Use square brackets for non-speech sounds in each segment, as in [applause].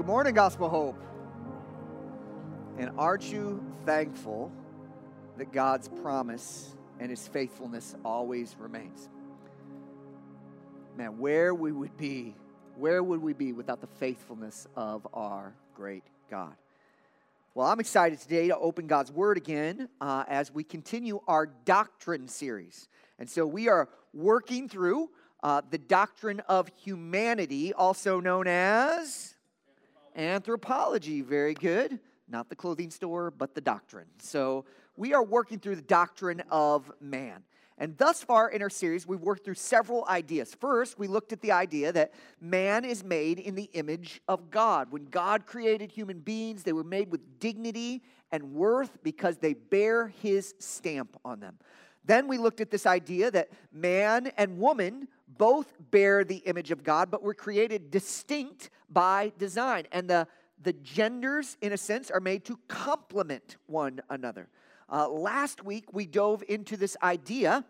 good morning, Gospel Hope. And aren't you thankful that God's promise and his faithfulness always remains? Man, where we would be, where would we be without the faithfulness of our great God? Well, I'm excited today to open God's Word again uh, as we continue our doctrine series. And so we are working through uh, the doctrine of humanity, also known as anthropology. Very good. Not the clothing store, but the doctrine. So we are working through the doctrine of man. And thus far in our series, we've worked through several ideas. First, we looked at the idea that man is made in the image of God. When God created human beings, they were made with dignity and worth because they bear his stamp on them. Then we looked at this idea that man and woman both bear the image of God, but were created distinct by design. And the, the genders, in a sense, are made to complement one another. Uh, last week, we dove into this idea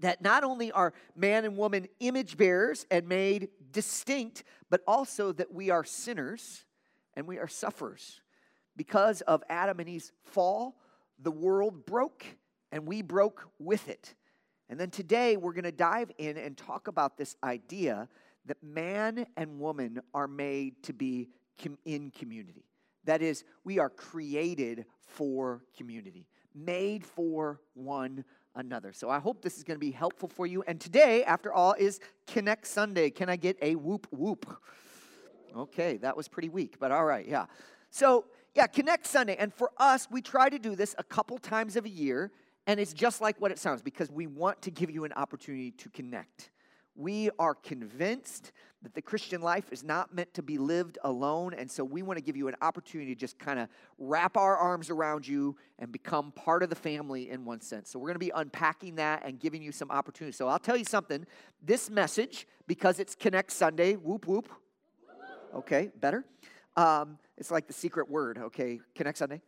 that not only are man and woman image bearers and made distinct, but also that we are sinners and we are sufferers. Because of Adam and Eve's fall, the world broke and we broke with it. And then today we're going to dive in and talk about this idea that man and woman are made to be in community. That is, we are created for community, made for one another. So I hope this is going to be helpful for you. And today, after all, is Connect Sunday. Can I get a whoop whoop? Okay, that was pretty weak, but all right, yeah. So, yeah, Connect Sunday. And for us, we try to do this a couple times of a year and it's just like what it sounds because we want to give you an opportunity to connect. We are convinced that the Christian life is not meant to be lived alone. And so we want to give you an opportunity to just kind of wrap our arms around you and become part of the family in one sense. So we're going to be unpacking that and giving you some opportunities. So I'll tell you something this message, because it's Connect Sunday, whoop, whoop. Okay, better. Um, it's like the secret word, okay? Connect Sunday?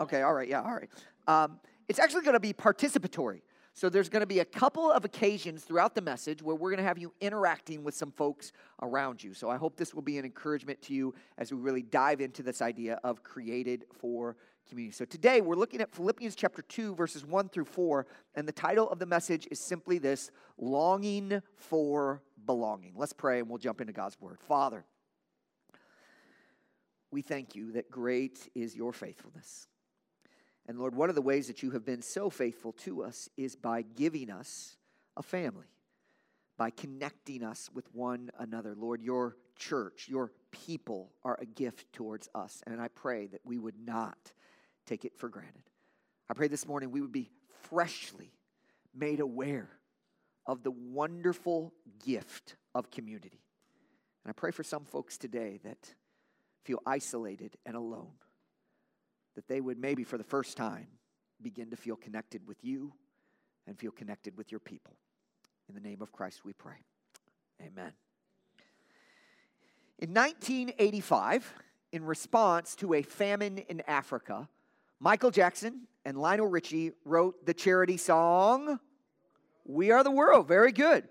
Okay, all right, yeah, all right. Um, it's actually going to be participatory. So there's going to be a couple of occasions throughout the message where we're going to have you interacting with some folks around you. So I hope this will be an encouragement to you as we really dive into this idea of created for community. So today we're looking at Philippians chapter 2 verses 1 through 4 and the title of the message is simply this, longing for belonging. Let's pray and we'll jump into God's word. Father, we thank you that great is your faithfulness. And Lord, one of the ways that you have been so faithful to us is by giving us a family, by connecting us with one another. Lord, your church, your people are a gift towards us. And I pray that we would not take it for granted. I pray this morning we would be freshly made aware of the wonderful gift of community. And I pray for some folks today that feel isolated and alone that they would maybe for the first time begin to feel connected with you and feel connected with your people. In the name of Christ we pray. Amen. In 1985, in response to a famine in Africa, Michael Jackson and Lionel Richie wrote the charity song, We Are the World. Very good.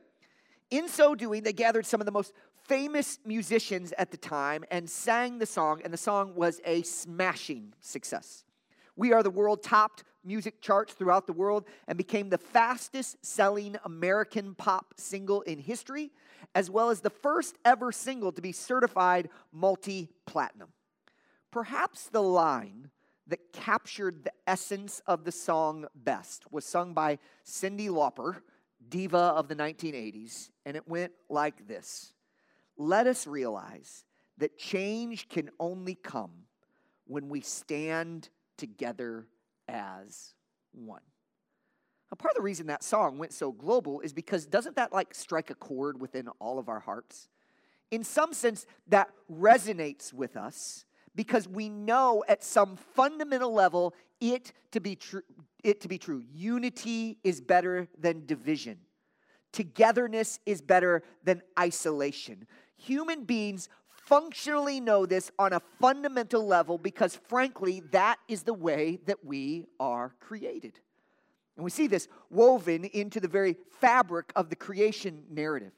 In so doing, they gathered some of the most famous musicians at the time and sang the song, and the song was a smashing success. We Are the World topped music charts throughout the world and became the fastest selling American pop single in history, as well as the first ever single to be certified multi platinum. Perhaps the line that captured the essence of the song best was sung by Cyndi Lauper, diva of the 1980s, and it went like this let us realize that change can only come when we stand together as one. Now, part of the reason that song went so global is because doesn't that like strike a chord within all of our hearts? In some sense, that resonates with us because we know at some fundamental level it to be true. It to be true. Unity is better than division. Togetherness is better than isolation. Human beings functionally know this on a fundamental level because, frankly, that is the way that we are created. And we see this woven into the very fabric of the creation narrative.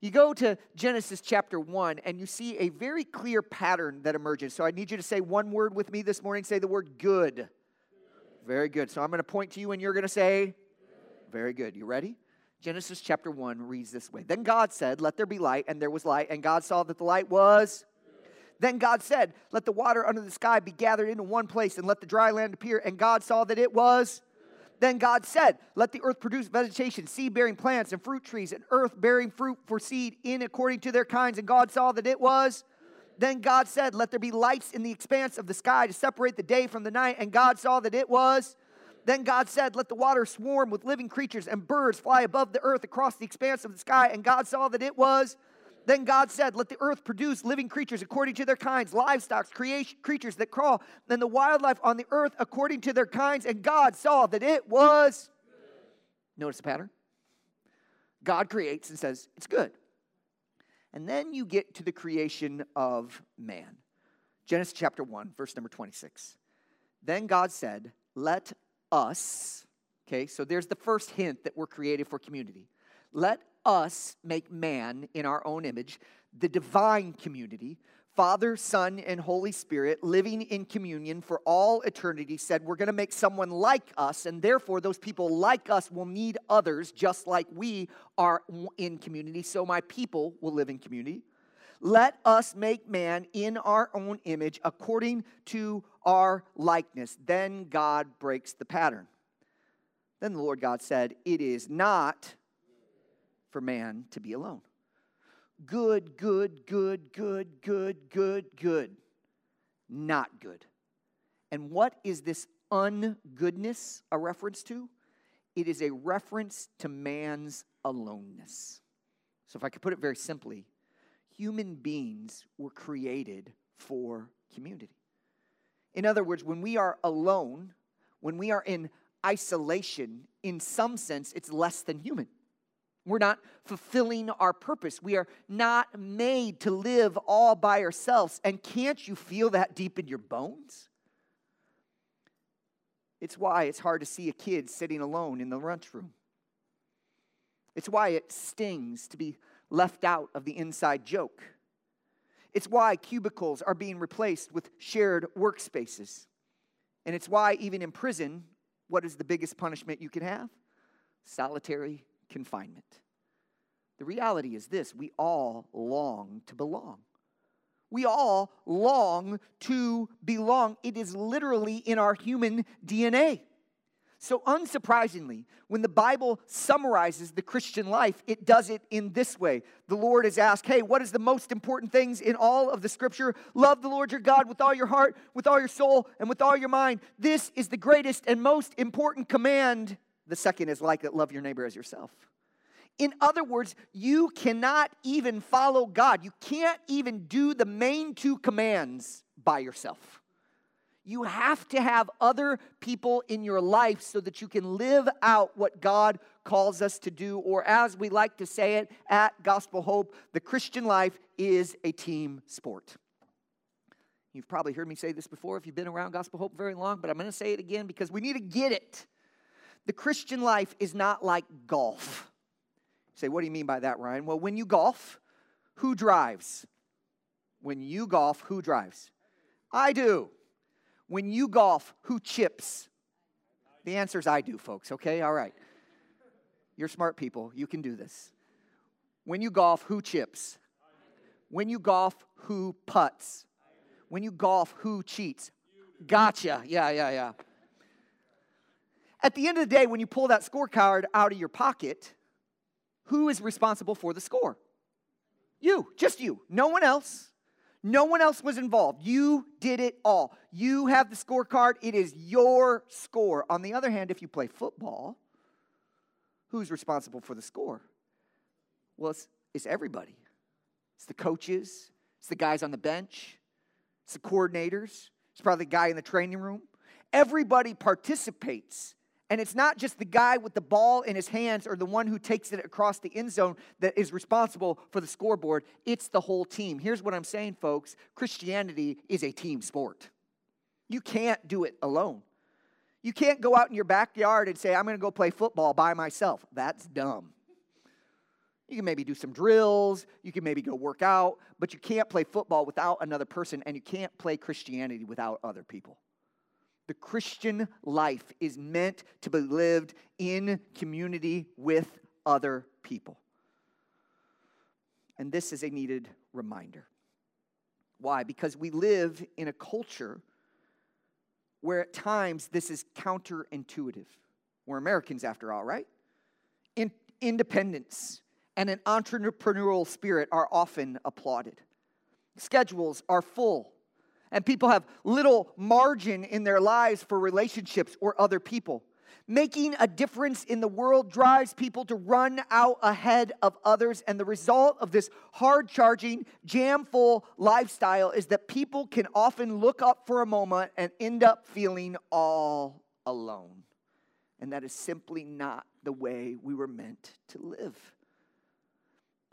you go to Genesis chapter 1 and you see a very clear pattern that emerges. So I need you to say one word with me this morning. Say the word good. Very good. So I'm going to point to you and you're going to say, Very good. You ready? Genesis chapter 1 reads this way Then God said, Let there be light, and there was light, and God saw that the light was. Then God said, Let the water under the sky be gathered into one place, and let the dry land appear. And God saw that it was. Then God said, Let the earth produce vegetation, seed bearing plants, and fruit trees, and earth bearing fruit for seed in according to their kinds. And God saw that it was. Then God said, Let there be lights in the expanse of the sky to separate the day from the night. And God saw that it was. Then God said, Let the water swarm with living creatures and birds fly above the earth across the expanse of the sky. And God saw that it was. Then God said, Let the earth produce living creatures according to their kinds, livestock, creation, creatures that crawl, and the wildlife on the earth according to their kinds. And God saw that it was. Notice the pattern? God creates and says, It's good. And then you get to the creation of man. Genesis chapter 1, verse number 26. Then God said, Let us, okay, so there's the first hint that we're created for community. Let us make man in our own image, the divine community, Father, Son, and Holy Spirit living in communion for all eternity, said, We're going to make someone like us, and therefore those people like us will need others just like we are in community, so my people will live in community. Let us make man in our own image according to our likeness. Then God breaks the pattern. Then the Lord God said, It is not for man to be alone. Good, good, good, good, good, good, good. Not good. And what is this ungoodness a reference to? It is a reference to man's aloneness. So, if I could put it very simply, human beings were created for community. In other words, when we are alone, when we are in isolation, in some sense, it's less than human. We're not fulfilling our purpose. We are not made to live all by ourselves. And can't you feel that deep in your bones? It's why it's hard to see a kid sitting alone in the lunchroom. It's why it stings to be left out of the inside joke. It's why cubicles are being replaced with shared workspaces. And it's why, even in prison, what is the biggest punishment you can have? Solitary confinement. The reality is this we all long to belong. We all long to belong. It is literally in our human DNA. So, unsurprisingly, when the Bible summarizes the Christian life, it does it in this way. The Lord is asked, Hey, what is the most important things in all of the scripture? Love the Lord your God with all your heart, with all your soul, and with all your mind. This is the greatest and most important command. The second is like it love your neighbor as yourself. In other words, you cannot even follow God. You can't even do the main two commands by yourself. You have to have other people in your life so that you can live out what God calls us to do, or as we like to say it at Gospel Hope, the Christian life is a team sport. You've probably heard me say this before if you've been around Gospel Hope very long, but I'm going to say it again because we need to get it. The Christian life is not like golf say, what do you mean by that, Ryan? Well, when you golf, who drives? When you golf, who drives? I do. When you golf, who chips? The answer is I do, folks, okay? All right. You're smart people. You can do this. When you golf, who chips? When you golf, who puts? When you golf, who cheats? Gotcha. Yeah, yeah, yeah. At the end of the day, when you pull that scorecard out of your pocket, who is responsible for the score? You, just you, no one else. No one else was involved. You did it all. You have the scorecard. It is your score. On the other hand, if you play football, who's responsible for the score? Well, it's, it's everybody. It's the coaches, it's the guys on the bench, it's the coordinators, it's probably the guy in the training room. Everybody participates and it's not just the guy with the ball in his hands or the one who takes it across the end zone that is responsible for the scoreboard. It's the whole team. Here's what I'm saying, folks Christianity is a team sport. You can't do it alone. You can't go out in your backyard and say, I'm going to go play football by myself. That's dumb. You can maybe do some drills, you can maybe go work out, but you can't play football without another person, and you can't play Christianity without other people. The Christian life is meant to be lived in community with other people. And this is a needed reminder. Why? Because we live in a culture where at times this is counterintuitive. We're Americans after all, right? In- independence and an entrepreneurial spirit are often applauded. Schedules are full, and people have little margin in their lives for relationships or other people. Making a difference in the world drives people to run out ahead of others, and the result of this hard charging, jam full lifestyle is that people can often look up for a moment and end up feeling all alone. And that is simply not the way we were meant to live.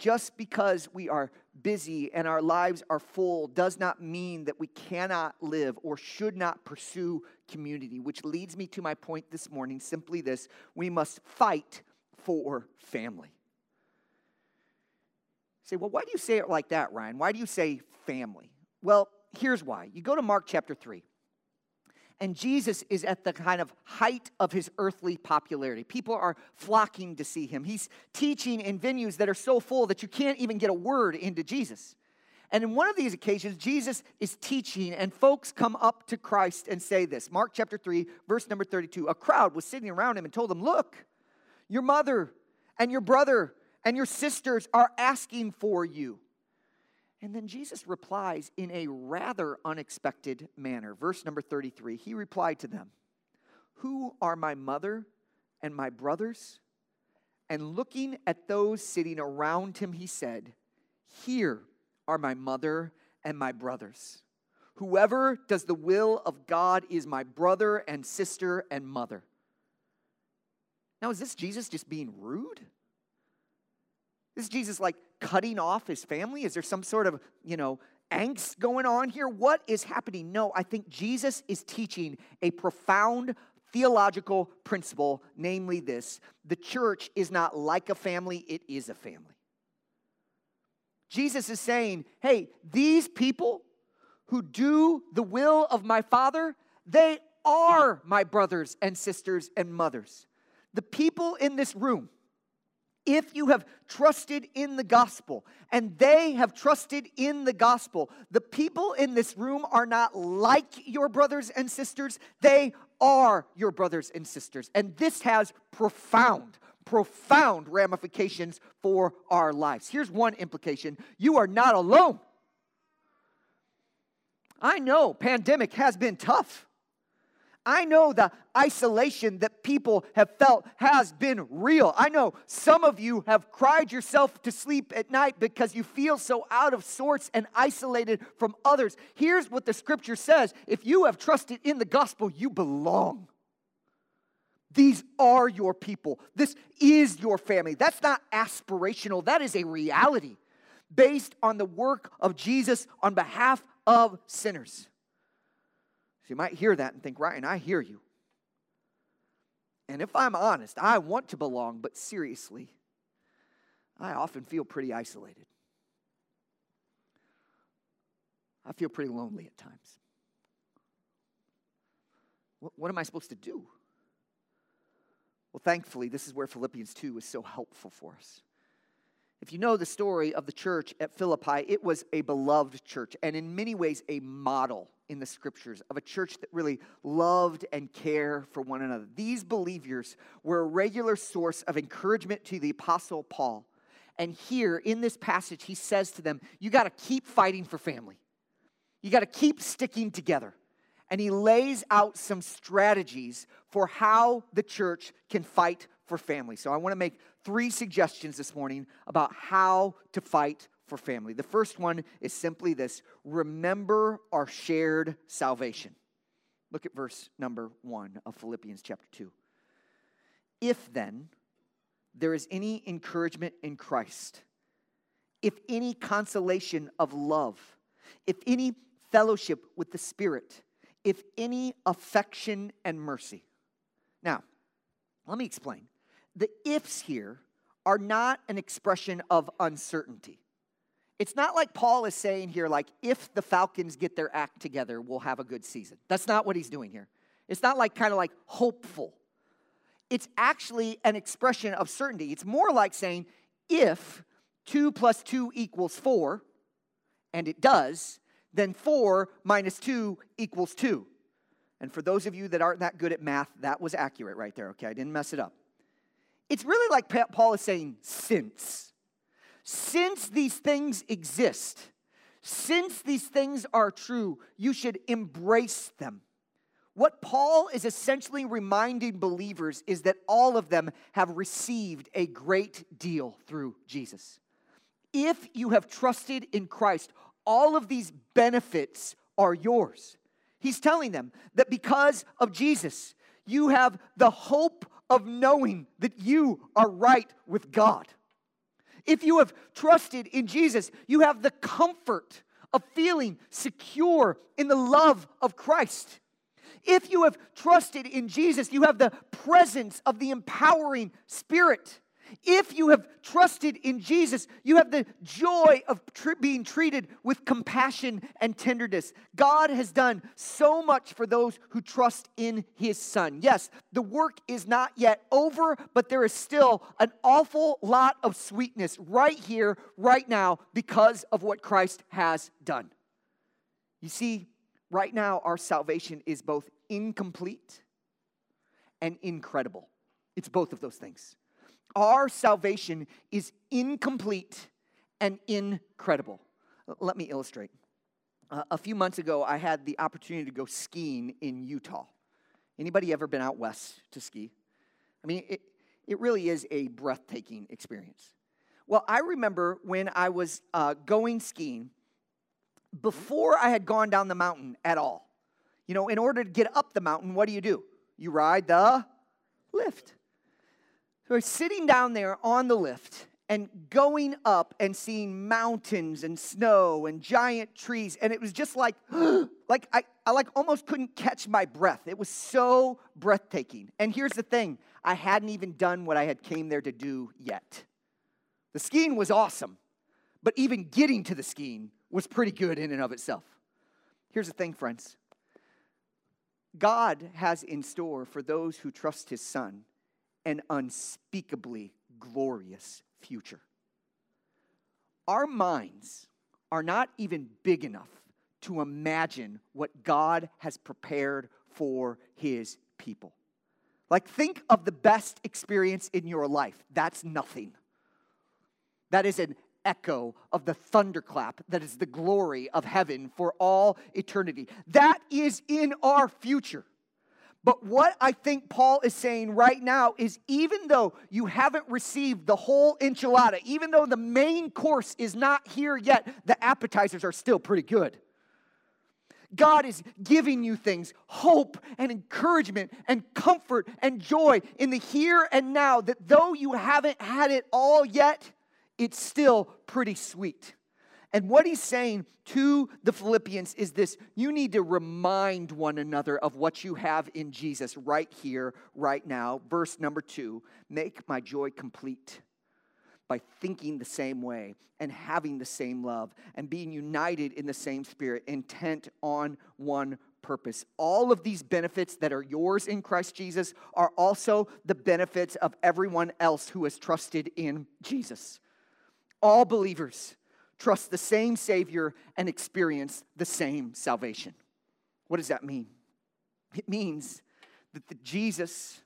Just because we are busy and our lives are full does not mean that we cannot live or should not pursue community, which leads me to my point this morning simply this we must fight for family. You say, well, why do you say it like that, Ryan? Why do you say family? Well, here's why. You go to Mark chapter 3 and Jesus is at the kind of height of his earthly popularity. People are flocking to see him. He's teaching in venues that are so full that you can't even get a word into Jesus. And in one of these occasions, Jesus is teaching, and folks come up to Christ and say this Mark chapter 3, verse number 32. A crowd was sitting around him and told him, Look, your mother and your brother and your sisters are asking for you. And then Jesus replies in a rather unexpected manner. Verse number 33 He replied to them, Who are my mother and my brothers? And looking at those sitting around him, he said, Here are my mother and my brothers. Whoever does the will of God is my brother and sister and mother. Now, is this Jesus just being rude? Is Jesus like cutting off his family? Is there some sort of, you know, angst going on here? What is happening? No, I think Jesus is teaching a profound theological principle, namely this the church is not like a family, it is a family. Jesus is saying, hey, these people who do the will of my Father, they are my brothers and sisters and mothers. The people in this room, if you have trusted in the gospel and they have trusted in the gospel, the people in this room are not like your brothers and sisters, they are your brothers and sisters. And this has profound, profound ramifications for our lives. Here's one implication you are not alone. I know pandemic has been tough. I know the isolation that people have felt has been real. I know some of you have cried yourself to sleep at night because you feel so out of sorts and isolated from others. Here's what the scripture says if you have trusted in the gospel, you belong. These are your people. This is your family. That's not aspirational, that is a reality based on the work of Jesus on behalf of sinners. So you might hear that and think, Ryan, I hear you. And if I'm honest, I want to belong, but seriously, I often feel pretty isolated. I feel pretty lonely at times. What, what, am I supposed to do? Well, thankfully, this is where Philippians 2 is so helpful for us. If you know the story of the church at Philippi, it was a beloved church and in many ways a model in the scriptures of a church that really loved and cared for one another. These believers were a regular source of encouragement to the apostle Paul. And here in this passage, he says to them, You got to keep fighting for family. You got to keep sticking together. And he lays out some strategies for how the church can fight for family. So I want to make three suggestions this morning about how to fight for family. The first one is simply this remember our shared salvation. Look at verse number one of Philippians chapter 2. If then there is any encouragement in Christ, if any consolation of love, if any fellowship with the Spirit, if any affection and mercy. Now, let me explain. The ifs here are not an expression of uncertainty. It's not like Paul is saying here, like, if the Falcons get their act together, we'll have a good season. That's not what he's doing here. It's not like kind of like hopeful. It's actually an expression of certainty. It's more like saying, if 2 plus 2 equals 4, and it does, then 4 minus 2 equals 2. And for those of you that aren't that good at math, that was accurate right there, okay? I didn't mess it up. It's really like Paul is saying, since. Since these things exist, since these things are true, you should embrace them. What Paul is essentially reminding believers is that all of them have received a great deal through Jesus. If you have trusted in Christ, all of these benefits are yours. He's telling them that because of Jesus, you have the hope of knowing that you are right with God. If you have trusted in Jesus, you have the comfort of feeling secure in the love of Christ. If you have trusted in Jesus, you have the presence of the empowering Spirit. If you have trusted in Jesus, you have the joy of tr- being treated with compassion and tenderness. God has done so much for those who trust in his Son. Yes, the work is not yet over, but there is still an awful lot of sweetness right here, right now, because of what Christ has done. You see, right now, our salvation is both incomplete and incredible. It's both of those things our salvation is incomplete and incredible. Let me illustrate. Uh, a few months ago, I had the opportunity to go skiing in Utah. Anybody ever been out west to ski? I mean, it, it really is a breathtaking experience. Well, I remember when I was uh, going skiing, before I had gone down the mountain at all, you know, in order to get up the mountain, what do you do? You ride the lift. We're sitting down there on the lift and going up and seeing mountains and snow and giant trees. And it was just like [gasps] like I, I like almost couldn't catch my breath. It was so breathtaking. And here's the thing. I hadn't even done what i had came there to do yet. The skiing was awesome but even getting to the skiing was pretty good in and of itself. Here's the thing friends. God has in store for those who trust his son an unspeakably glorious future. Our minds are not even big enough to imagine what God has prepared for his people. Like, think of the best experience in your life. That's nothing. That is an echo of the thunderclap that is the glory of heaven for all eternity. That is in our future. But what I think Paul is saying right now is even though you haven't received the whole enchilada, even though the main course is not here yet, the appetizers are still pretty good. God is giving you things, hope and encouragement and comfort and joy in the here and now that though you haven't had it all yet, it's still pretty sweet. And what he's saying to the Philippians is this you need to remind one another of what you have in Jesus right here, right now. Verse number two make my joy complete by thinking the same way and having the same love and being united in the same spirit, intent on one purpose. All of these benefits that are yours in Christ Jesus are also the benefits of everyone else who has trusted in Jesus. All believers trust the same Savior and experience the same salvation. What does that mean? It means that the Jesus,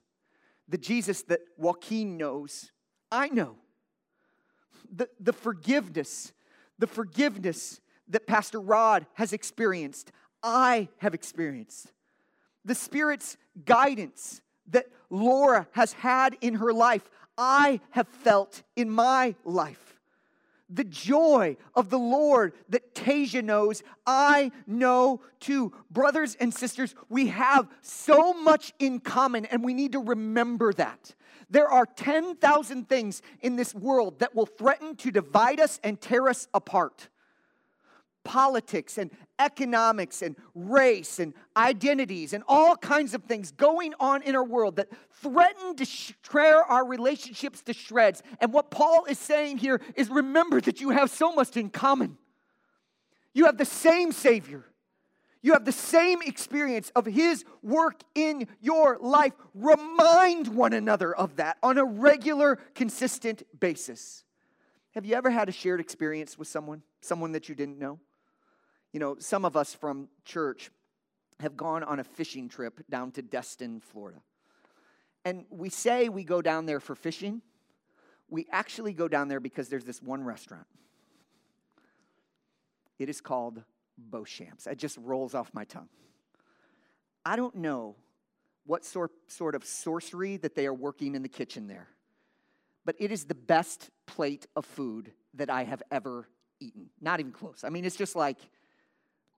the Jesus that Joaquin knows, I know. The, the forgiveness, the forgiveness that Pastor Rod has experienced, I have experienced. The Spirit's guidance that Laura has had in her life, I have felt in my life the joy of the Lord that Tasia knows, I know too. Brothers and sisters, we have so much in common, and we need to remember that. There are 10,000 things in this world that will threaten to divide us and tear us apart. Politics and economics and race and identities and all kinds of things going on in our world that threaten to tear our relationships to shreds. And what Paul is saying here is remember that you have so much in common. You have the same Savior. You have the same experience of His work in your life. Remind one another of that on a regular, consistent basis. Have you ever had a shared experience with someone, someone that you didn't know? You know, some of us from church have gone on a fishing trip down to Destin, Florida. And we say we go down there for fishing. We actually go down there because there's this one restaurant. It is called Boshamps. It just rolls off my tongue. I don't know what sort, sort of sorcery that they are working in the kitchen there, but it is the best plate of food that I have ever eaten. Not even close. I mean, it's just like,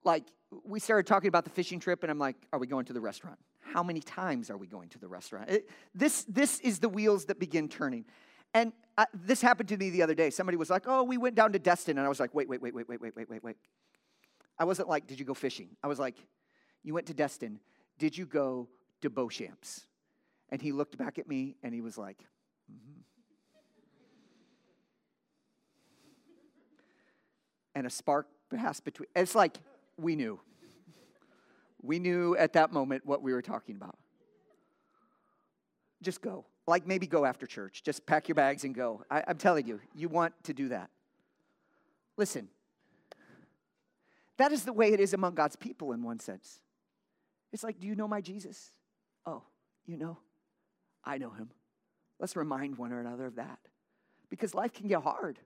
like we started talking about the fishing trip, and I'm like, are we going to the restaurant? How many times are we going to the restaurant? It, this, this is the wheels that begin turning. And uh, this happened to me the other day. Somebody was like, oh, we went down to Destin. And I was like, wait, wait, wait, wait, wait, wait, wait, wait, wait. I wasn't like, did you go fishing? I was like, you went to Destin. Did you go to Boshamps? And he looked back at me and he was like, mm-hmm. and a spark passed between. It's like we knew. We knew at that moment what we were talking about. Just go. Like maybe go after church. Just pack your bags and go. I, I'm telling you, you want to do that. Listen, that is the way it is among God's people in one sense. It's like, do you know my Jesus? Oh, you know? I know him. Let's remind one another of that. Because life can get hard.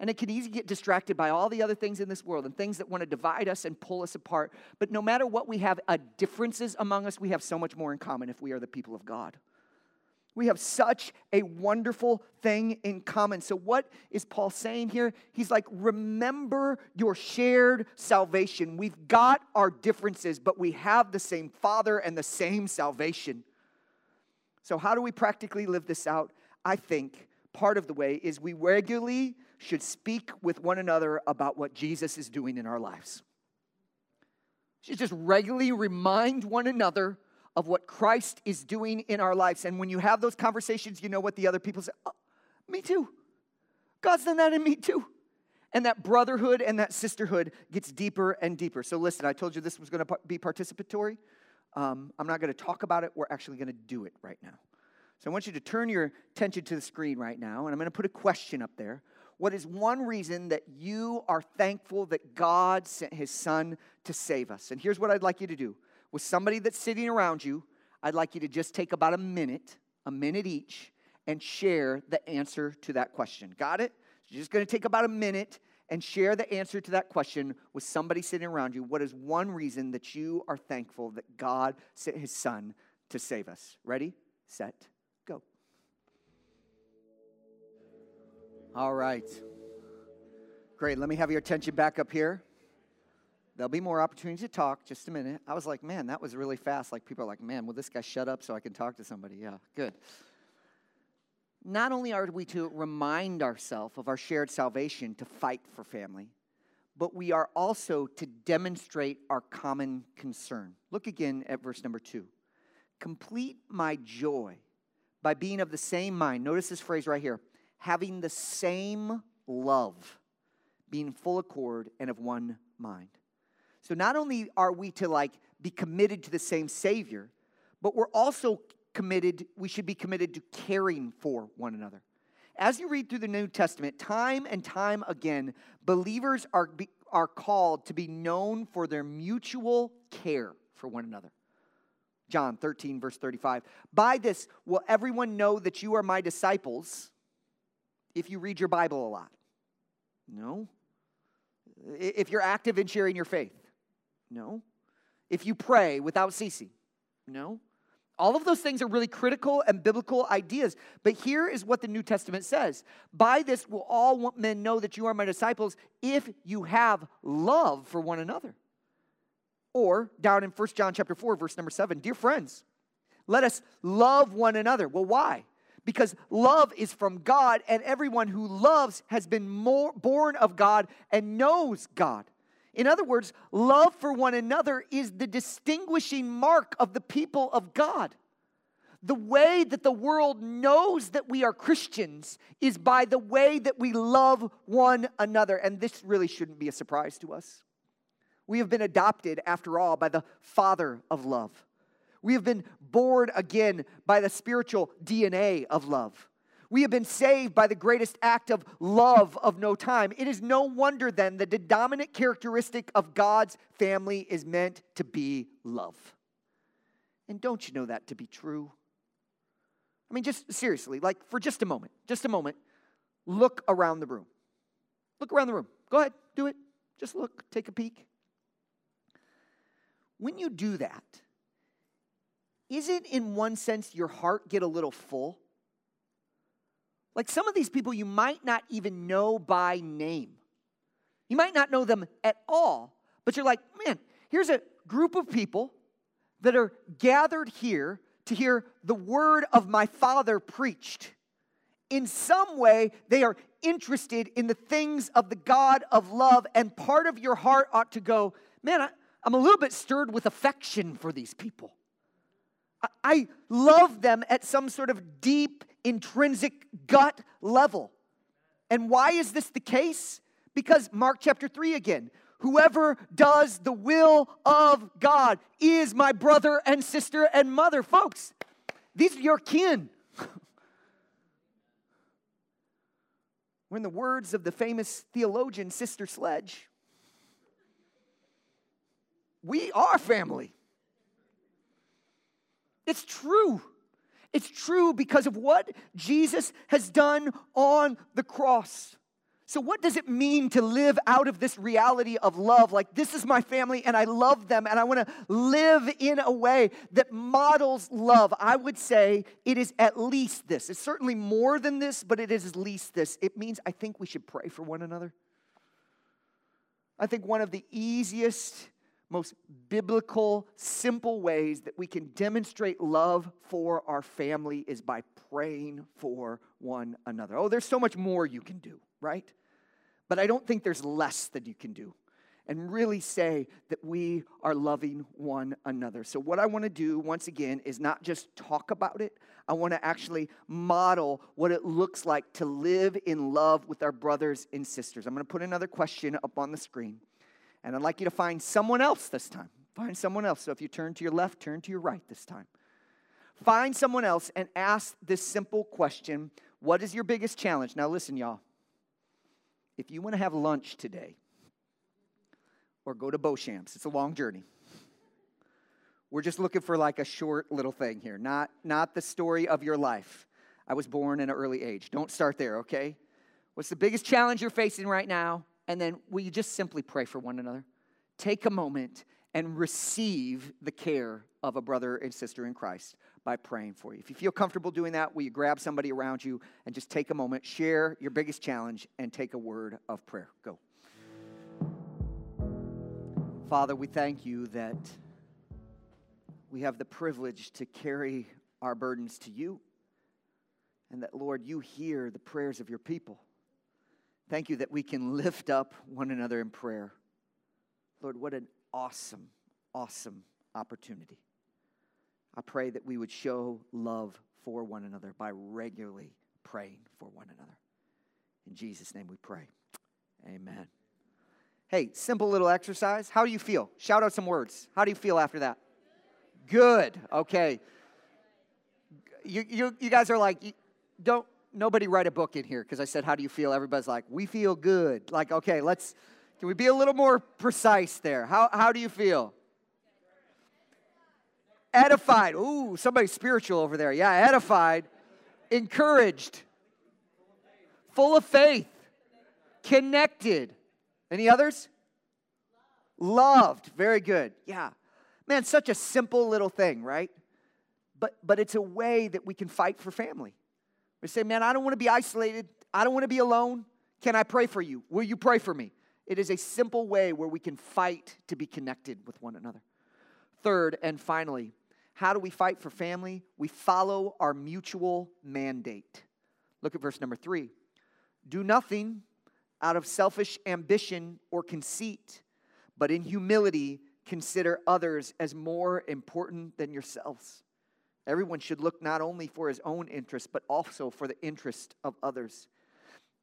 And it can easily get distracted by all the other things in this world and things that want to divide us and pull us apart. But no matter what we have uh, differences among us, we have so much more in common if we are the people of God. We have such a wonderful thing in common. So, what is Paul saying here? He's like, remember your shared salvation. We've got our differences, but we have the same Father and the same salvation. So, how do we practically live this out? I think part of the way is we regularly should speak with one another about what Jesus is doing in our lives. Should just regularly remind one another of what Christ is doing in our lives. And when you have those conversations, you know what the other people say oh, Me too. God's done that in me too. And that brotherhood and that sisterhood gets deeper and deeper. So, listen, I told you this was going to be participatory. Um, I'm not going to talk about it. We're actually going to do it right now. So, I want you to turn your attention to the screen right now, and I'm going to put a question up there. What is one reason that you are thankful that God sent his son to save us? And here's what I'd like you to do. With somebody that's sitting around you, I'd like you to just take about a minute, a minute each, and share the answer to that question. Got it? So you're just to take about a minute and share the answer to that question with somebody sitting around you. What is one reason that you are thankful that God sent his son to save us? Ready, set, All right. Great. Let me have your attention back up here. There'll be more opportunities to talk. Just a minute. I was like, man, that was really fast. Like, people are like, man, will this guy shut up so I can talk to somebody? Yeah, good. Not only are we to remind ourselves of our shared salvation to fight for family, but we are also to demonstrate our common concern. Look again at verse number two. Complete my joy by being of the same mind. Notice this phrase right here having the same love, being full accord and of one mind. So not only are we to like be committed to the same Savior, but we're also committed, we should be committed to caring for one another. As you read through the New Testament, time and time again, believers are, be, are called to be known for their mutual care for one another. John 13, verse 35. By this will everyone know that you are my disciples if you read your Bible a lot? No. If you're active in sharing your faith? No. If you pray without ceasing? No. All of those things are really critical and biblical ideas. But here is what the New Testament says By this will all men know that you are my disciples if you have love for one another. Or down in 1 John chapter 4, verse number 7, dear friends, let us love one another. Well, why? Because love is from God, and everyone who loves has been more, born of God and knows God. In other words, love for one another is the distinguishing mark of the people of God. The way that the world knows that we are Christians is by the way that we love one another. And this really shouldn't be a surprise to us. We have been adopted, after all, by the Father of love. We have been born again by the spiritual DNA of love. We have been saved by the greatest act of love of no time. It is no wonder then that the dominant characteristic of God's family is meant to be love. And don't you know that to be true? I mean, just seriously, like for just a moment, just a moment, look around the room. Look around the room. Go ahead, do it. Just look, take a peek. When you do that, isn't in one sense your heart get a little full? Like some of these people you might not even know by name. You might not know them at all, but you're like, man, here's a group of people that are gathered here to hear the word of my Father preached. In some way, they are interested in the things of the God of love, and part of your heart ought to go, man, I, am a little bit stirred with affection for these people. I, love them at some sort of deep intrinsic gut level. And why is this the case? Because Mark chapter 3 again, whoever does the will of God is my brother and sister and mother. Folks, these are your kin. [laughs] We're in the words of the famous theologian Sister Sledge. We are family. It's true. It's true because of what Jesus has done on the cross. So, what does it mean to live out of this reality of love? Like, this is my family and I love them and I want to live in a way that models love. I would say it is at least this. It's certainly more than this, but it is at least this. It means I think we should pray for one another. I think one of the easiest most biblical, simple ways that we can demonstrate love for our family is by praying for one another. Oh, there's so much more you can do, right? But I don't think there's less that you can do and really say that we are loving one another. So, what I want to do once again is not just talk about it, I want to actually model what it looks like to live in love with our brothers and sisters. I'm going to put another question up on the screen. And I'd like you to find someone else this time. Find someone else. So if you turn to your left, turn to your right this time. Find someone else and ask this simple question What is your biggest challenge? Now, listen, y'all. If you want to have lunch today or go to Boshamps, it's a long journey. We're just looking for like a short little thing here, not, not the story of your life. I was born in an early age. Don't start there, okay? What's the biggest challenge you're facing right now? And then will you just simply pray for one another? Take a moment and receive the care of a brother and sister in Christ by praying for you. If you feel comfortable doing that, will you grab somebody around you and just take a moment, share your biggest challenge, and take a word of prayer? Go. Father, we thank you that we have the privilege to carry our burdens to you, and that, Lord, you hear the prayers of your people. Thank you that we can lift up one another in prayer. Lord, what an awesome, awesome opportunity. I pray that we would show love for one another by regularly praying for one another. In Jesus' name we pray. Amen. Hey, simple little exercise. How do you feel? Shout out some words. How do you feel after that? Good. Okay. You, you, you guys are like, don't, nobody write a book in here because I said, How do you feel? Everybody's like, We feel good. Like, okay, let's, can we be a little more precise there? How, how do you feel? Edified. Ooh, somebody spiritual over there. Yeah, edified. Encouraged. Full of faith. Connected. Any others? Loved. Very good. Yeah. Man, such a simple little thing, right? But, but it's a way that we can fight for family. We say, man, I don't want to be isolated. I don't want to be alone. Can I pray for you? Will you pray for me? It is a simple way where we can fight to be connected with one another. Third, and finally, how do we fight for family? We follow our mutual mandate. Look at verse number three. Do nothing out of selfish ambition or conceit, but in humility, consider others as more important than yourselves. Everyone should look not only for his own interest, but also for the interest of others.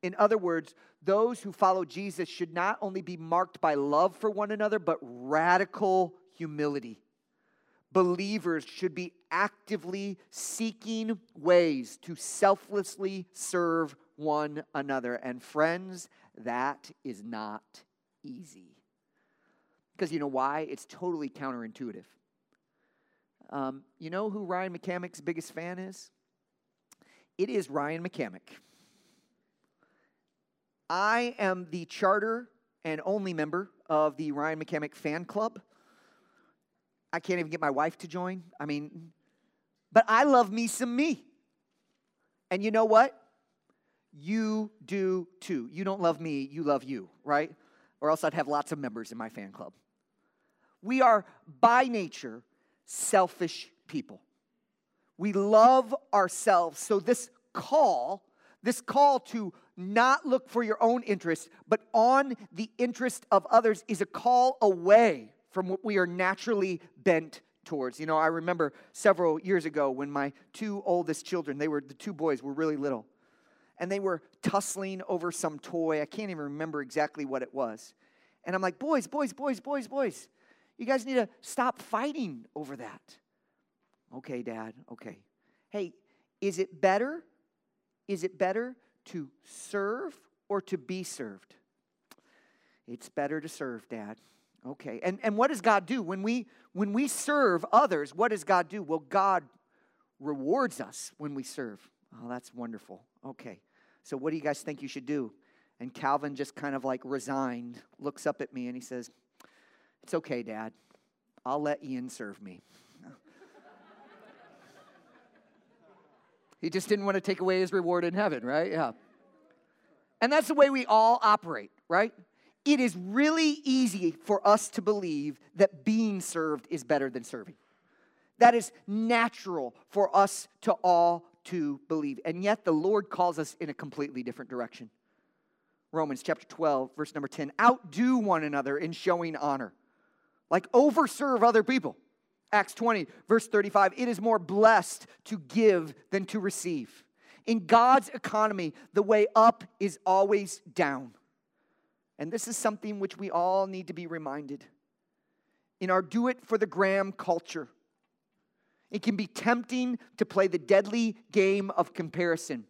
In other words, those who follow Jesus should not only be marked by love for one another, but radical humility. Believers should be actively seeking ways to selflessly serve one another. And friends, that is not easy. Because you know why? It's totally counterintuitive. Um, you know who Ryan McCammick's biggest fan is? It is Ryan McCammick. I am the charter and only member of the Ryan McCammick fan club. I can't even get my wife to join. I mean, but I love me some me. And you know what? You do too. You don't love me, you love you, right? Or else I'd have lots of members in my fan club. We are by nature selfish people. We love ourselves. So, this call, this call to not look for your own interest, but on the interest of others, is a call away from what we are naturally bent towards. You know, I remember several years ago when my two oldest children, they were the two boys, were really little, and they were tussling over some toy. I can't even remember exactly what it was. And I'm like, boys, boys, boys, boys, boys, you guys need to stop fighting over that. Okay, Dad, okay. Hey, is it better? Is it better to serve or to be served? It's better to serve, Dad. Okay. And, and what does God do? When we when we serve others, what does God do? Well, God rewards us when we serve. Oh, that's wonderful. Okay. So what do you guys think you should do? And Calvin just kind of like resigned, looks up at me and he says, It's okay, Dad. I'll let Ian serve me. he just didn't want to take away his reward in heaven, right? Yeah. And that's the way we all operate, right? It is really easy for us to believe that being served is better than serving. That is natural for us to all to believe. And yet the Lord calls us in a completely different direction. Romans chapter 12, verse number 10 outdo one another in showing honor, like overserve other people. Acts 20, verse 35 it is more blessed to give than to receive. In God's economy, the way up is always down. And this is something which we all need to be reminded. In our do it for the gram culture, it can be tempting to play the deadly game of comparison,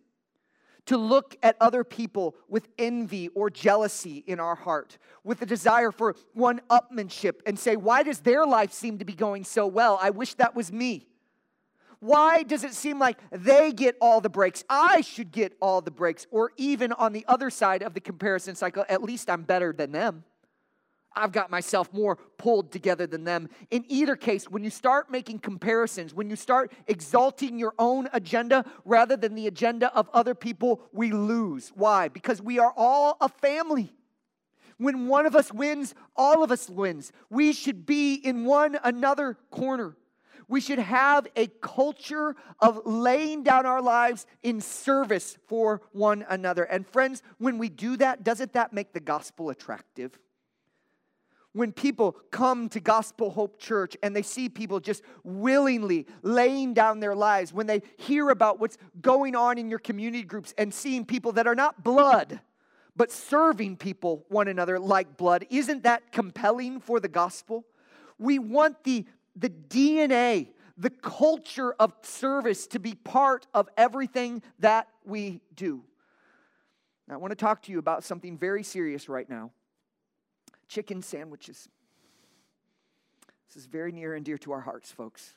to look at other people with envy or jealousy in our heart, with a desire for one upmanship, and say, Why does their life seem to be going so well? I wish that was me. Why does it seem like they get all the breaks? I should get all the breaks. Or even on the other side of the comparison cycle, at least I'm better than them. I've got myself more pulled together than them. In either case, when you start making comparisons, when you start exalting your own agenda rather than the agenda of other people, we lose. Why? Because we are all a family. When one of us wins, all of us wins. We should be in one another corner. We should have a culture of laying down our lives in service for one another. And friends, when we do that, doesn't that make the gospel attractive? When people come to Gospel Hope Church and they see people just willingly laying down their lives, when they hear about what's going on in your community groups and seeing people that are not blood, but serving people one another like blood, isn't that compelling for the gospel? We want the the DNA, the culture of service to be part of everything that we do. Now, I want to talk to you about something very serious right now chicken sandwiches. This is very near and dear to our hearts, folks.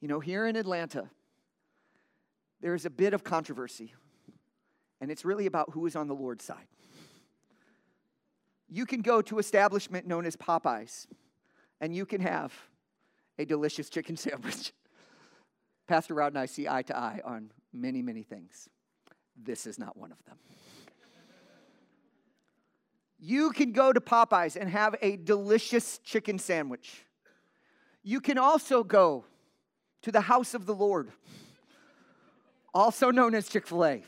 You know, here in Atlanta, there's a bit of controversy, and it's really about who is on the Lord's side. You can go to establishment known as Popeyes, and you can have a delicious chicken [laughs] sandwich. Pastor Rod and I see eye to eye on many, many things. This is not one of them. You can go to Popeyes and have a delicious chicken sandwich. You can also go to the house of the Lord, also known as Chick fil A.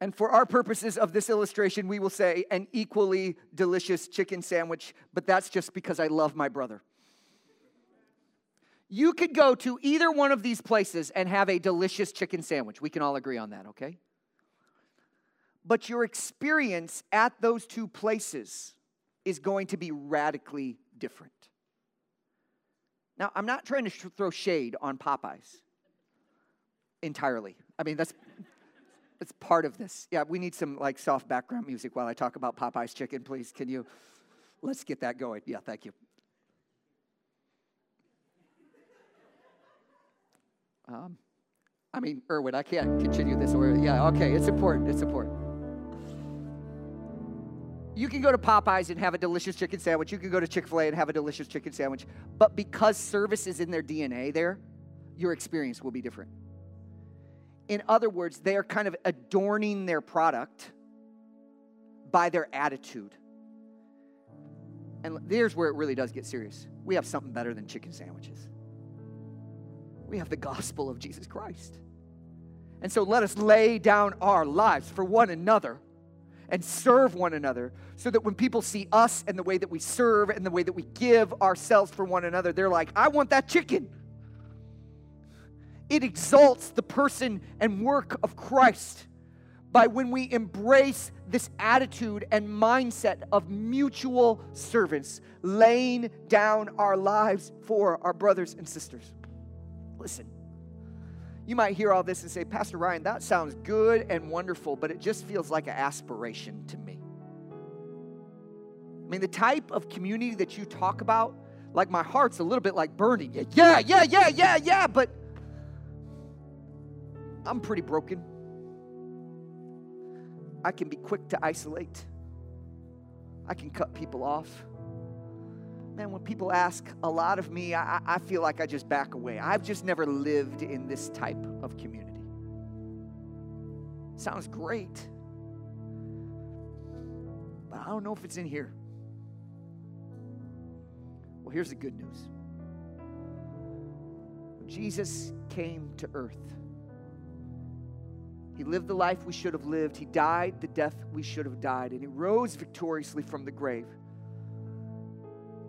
And for our purposes of this illustration, we will say an equally delicious chicken sandwich, but that's just because I love my brother. You could go to either one of these places and have a delicious chicken sandwich. We can all agree on that, okay? But your experience at those two places is going to be radically different. Now, I'm not trying to sh- throw shade on Popeyes entirely. I mean, that's [laughs] that's part of this. Yeah, we need some like soft background music while I talk about Popeye's chicken, please. Can you let's get that going? Yeah, thank you. Um, I mean, Erwin, I can't continue this. Or yeah, okay, it's important. It's important. You can go to Popeyes and have a delicious chicken sandwich. You can go to Chick fil A and have a delicious chicken sandwich. But because service is in their DNA there, your experience will be different. In other words, they are kind of adorning their product by their attitude. And here's where it really does get serious we have something better than chicken sandwiches. We have the gospel of Jesus Christ. And so let us lay down our lives for one another and serve one another so that when people see us and the way that we serve and the way that we give ourselves for one another, they're like, I want that chicken. It exalts the person and work of Christ by when we embrace this attitude and mindset of mutual servants, laying down our lives for our brothers and sisters. Listen, you might hear all this and say, Pastor Ryan, that sounds good and wonderful, but it just feels like an aspiration to me. I mean, the type of community that you talk about, like my heart's a little bit like burning. Yeah, yeah, yeah, yeah, yeah, but I'm pretty broken. I can be quick to isolate. I can cut people off. Man, when people ask a lot of me, I, I feel like I just back away. I've just never lived in this type of community. Sounds great, but I don't know if it's in here. Well, here's the good news Jesus came to earth he lived the life we should have lived. He died the death we should have died. And he rose victoriously from the grave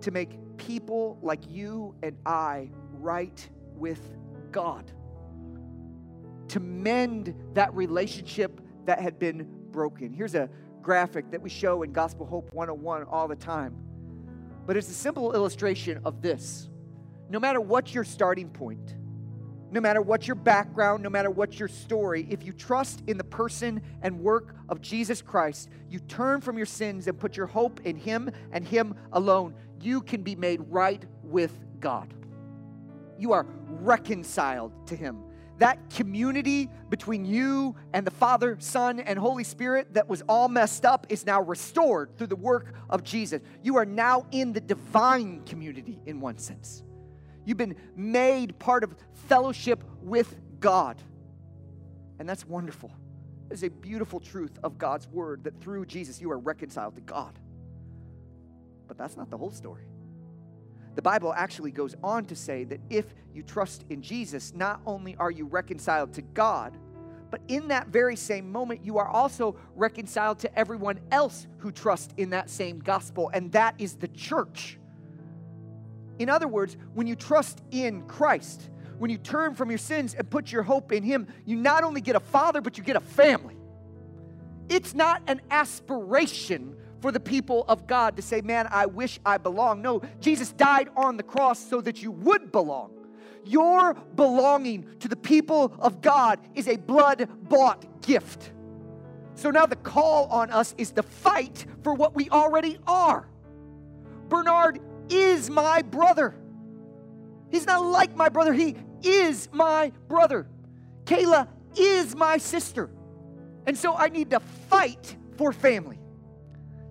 to make people like you and I right with God, to mend that relationship that had been broken. Here's a graphic that we show in Gospel Hope 101 all the time. But it's a simple illustration of this. No matter what your starting point, no matter what your background, no matter what your story, if you trust in the person and work of Jesus Christ, you turn from your sins and put your hope in Him and Him alone, you can be made right with God. You are reconciled to Him. That community between you and the Father, Son, and Holy Spirit that was all messed up is now restored through the work of Jesus. You are now in the divine community in one sense. You've been made part of fellowship with God. And that's wonderful. It's a beautiful truth of God's word that through Jesus you are reconciled to God. But that's not the whole story. The Bible actually goes on to say that if you trust in Jesus, not only are you reconciled to God, but in that very same moment, you are also reconciled to everyone else who trusts in that same gospel, and that is the church. In other words, when you trust in Christ, when you turn from your sins and put your hope in Him, you not only get a father, but you get a family. It's not an aspiration for the people of God to say, Man, I wish I belonged. No, Jesus died on the cross so that you would belong. Your belonging to the people of God is a blood bought gift. So now the call on us is to fight for what we already are. Bernard is my brother. He's not like my brother, he is my brother. Kayla is my sister. And so I need to fight for family,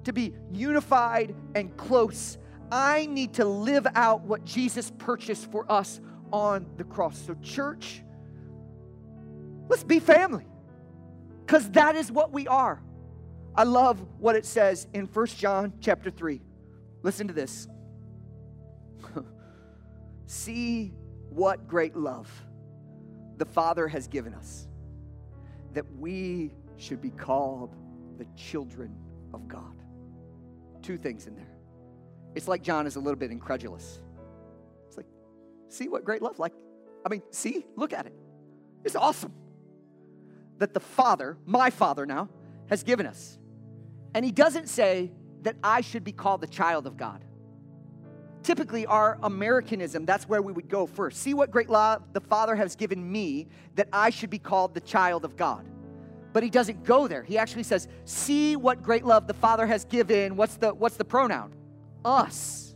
to be unified and close. I need to live out what Jesus purchased for us on the cross. So, church, let's be family because that is what we are. I love what it says in First John chapter 3. Listen to this. [laughs] See what great love the Father has given us that we should be called the children of God. Two things in there. It's like John is a little bit incredulous. It's like, see what great love, like, I mean, see, look at it. It's awesome that the Father, my Father now, has given us. And he doesn't say that I should be called the child of God. Typically, our Americanism, that's where we would go first. See what great love the Father has given me that I should be called the child of God. But he doesn't go there. He actually says, See what great love the Father has given. What's the, what's the pronoun? Us.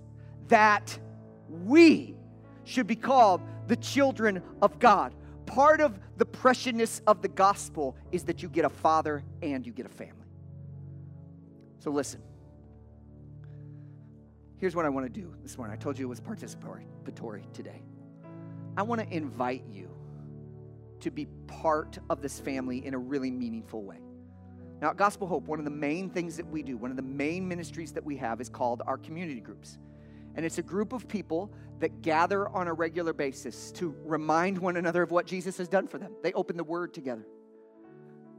That we should be called the children of God. Part of the preciousness of the gospel is that you get a father and you get a family. So listen. Here's what I want to do this morning. I told you it was participatory today. I want to invite you to be part of this family in a really meaningful way. Now, at Gospel Hope, one of the main things that we do, one of the main ministries that we have is called our community groups. And it's a group of people that gather on a regular basis to remind one another of what Jesus has done for them. They open the Word together,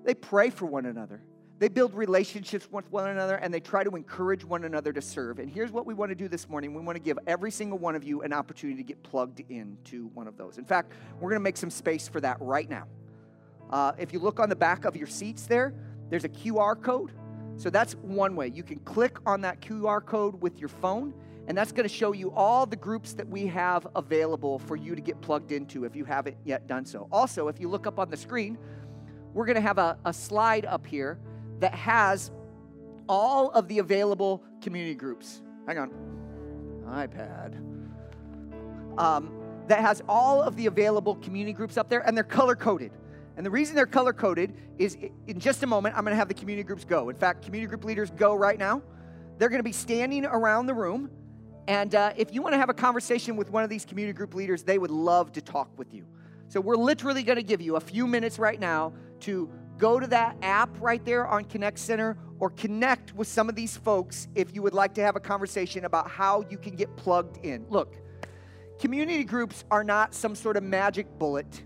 they pray for one another, they build relationships with one another, and they try to encourage one another to serve. And here's what we want to do this morning we want to give every single one of you an opportunity to get plugged into one of those. In fact, we're going to make some space for that right now. Uh, if you look on the back of your seats there, there's a QR code. So that's one way. You can click on that QR code with your phone and that's going to show you all the groups that we have available for you to get plugged into if you haven't yet done so. Also, if you look up on the screen, we're going to have a, a slide up here that has all of the available community groups. Hang on, iPad. Um, that has all of the available community groups up there, and they're color coded. And the reason they're color coded is in just a moment, I'm to have the community groups go. In fact, community group leaders go right now. They're to be standing around the room and uh, if you want to have a conversation with one of these community group leaders, they would love to talk with you. So we're literally to give you a few minutes right now to go to that app right there on Connect Center or connect with some of these folks if you would like to have a conversation about how you can get plugged in. Look, community groups are not some sort of magic bullet.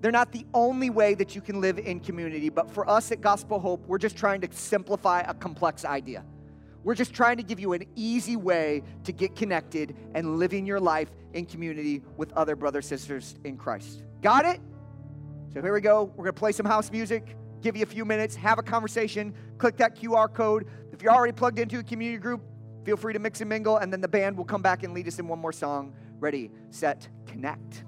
They're not the only way that you can live in community, but for us at Gospel Hope, we're just trying to simplify a complex idea. We're just trying to give you an easy way to get connected and living your life in community with other brothers and sisters in Christ. Got it? So here we go. We're going to play some house music, give you a few minutes, have a conversation, click that QR code. If you're already plugged into a community group, feel free to mix and mingle, and then the band will come back and lead us in one more song. Ready, set, connect.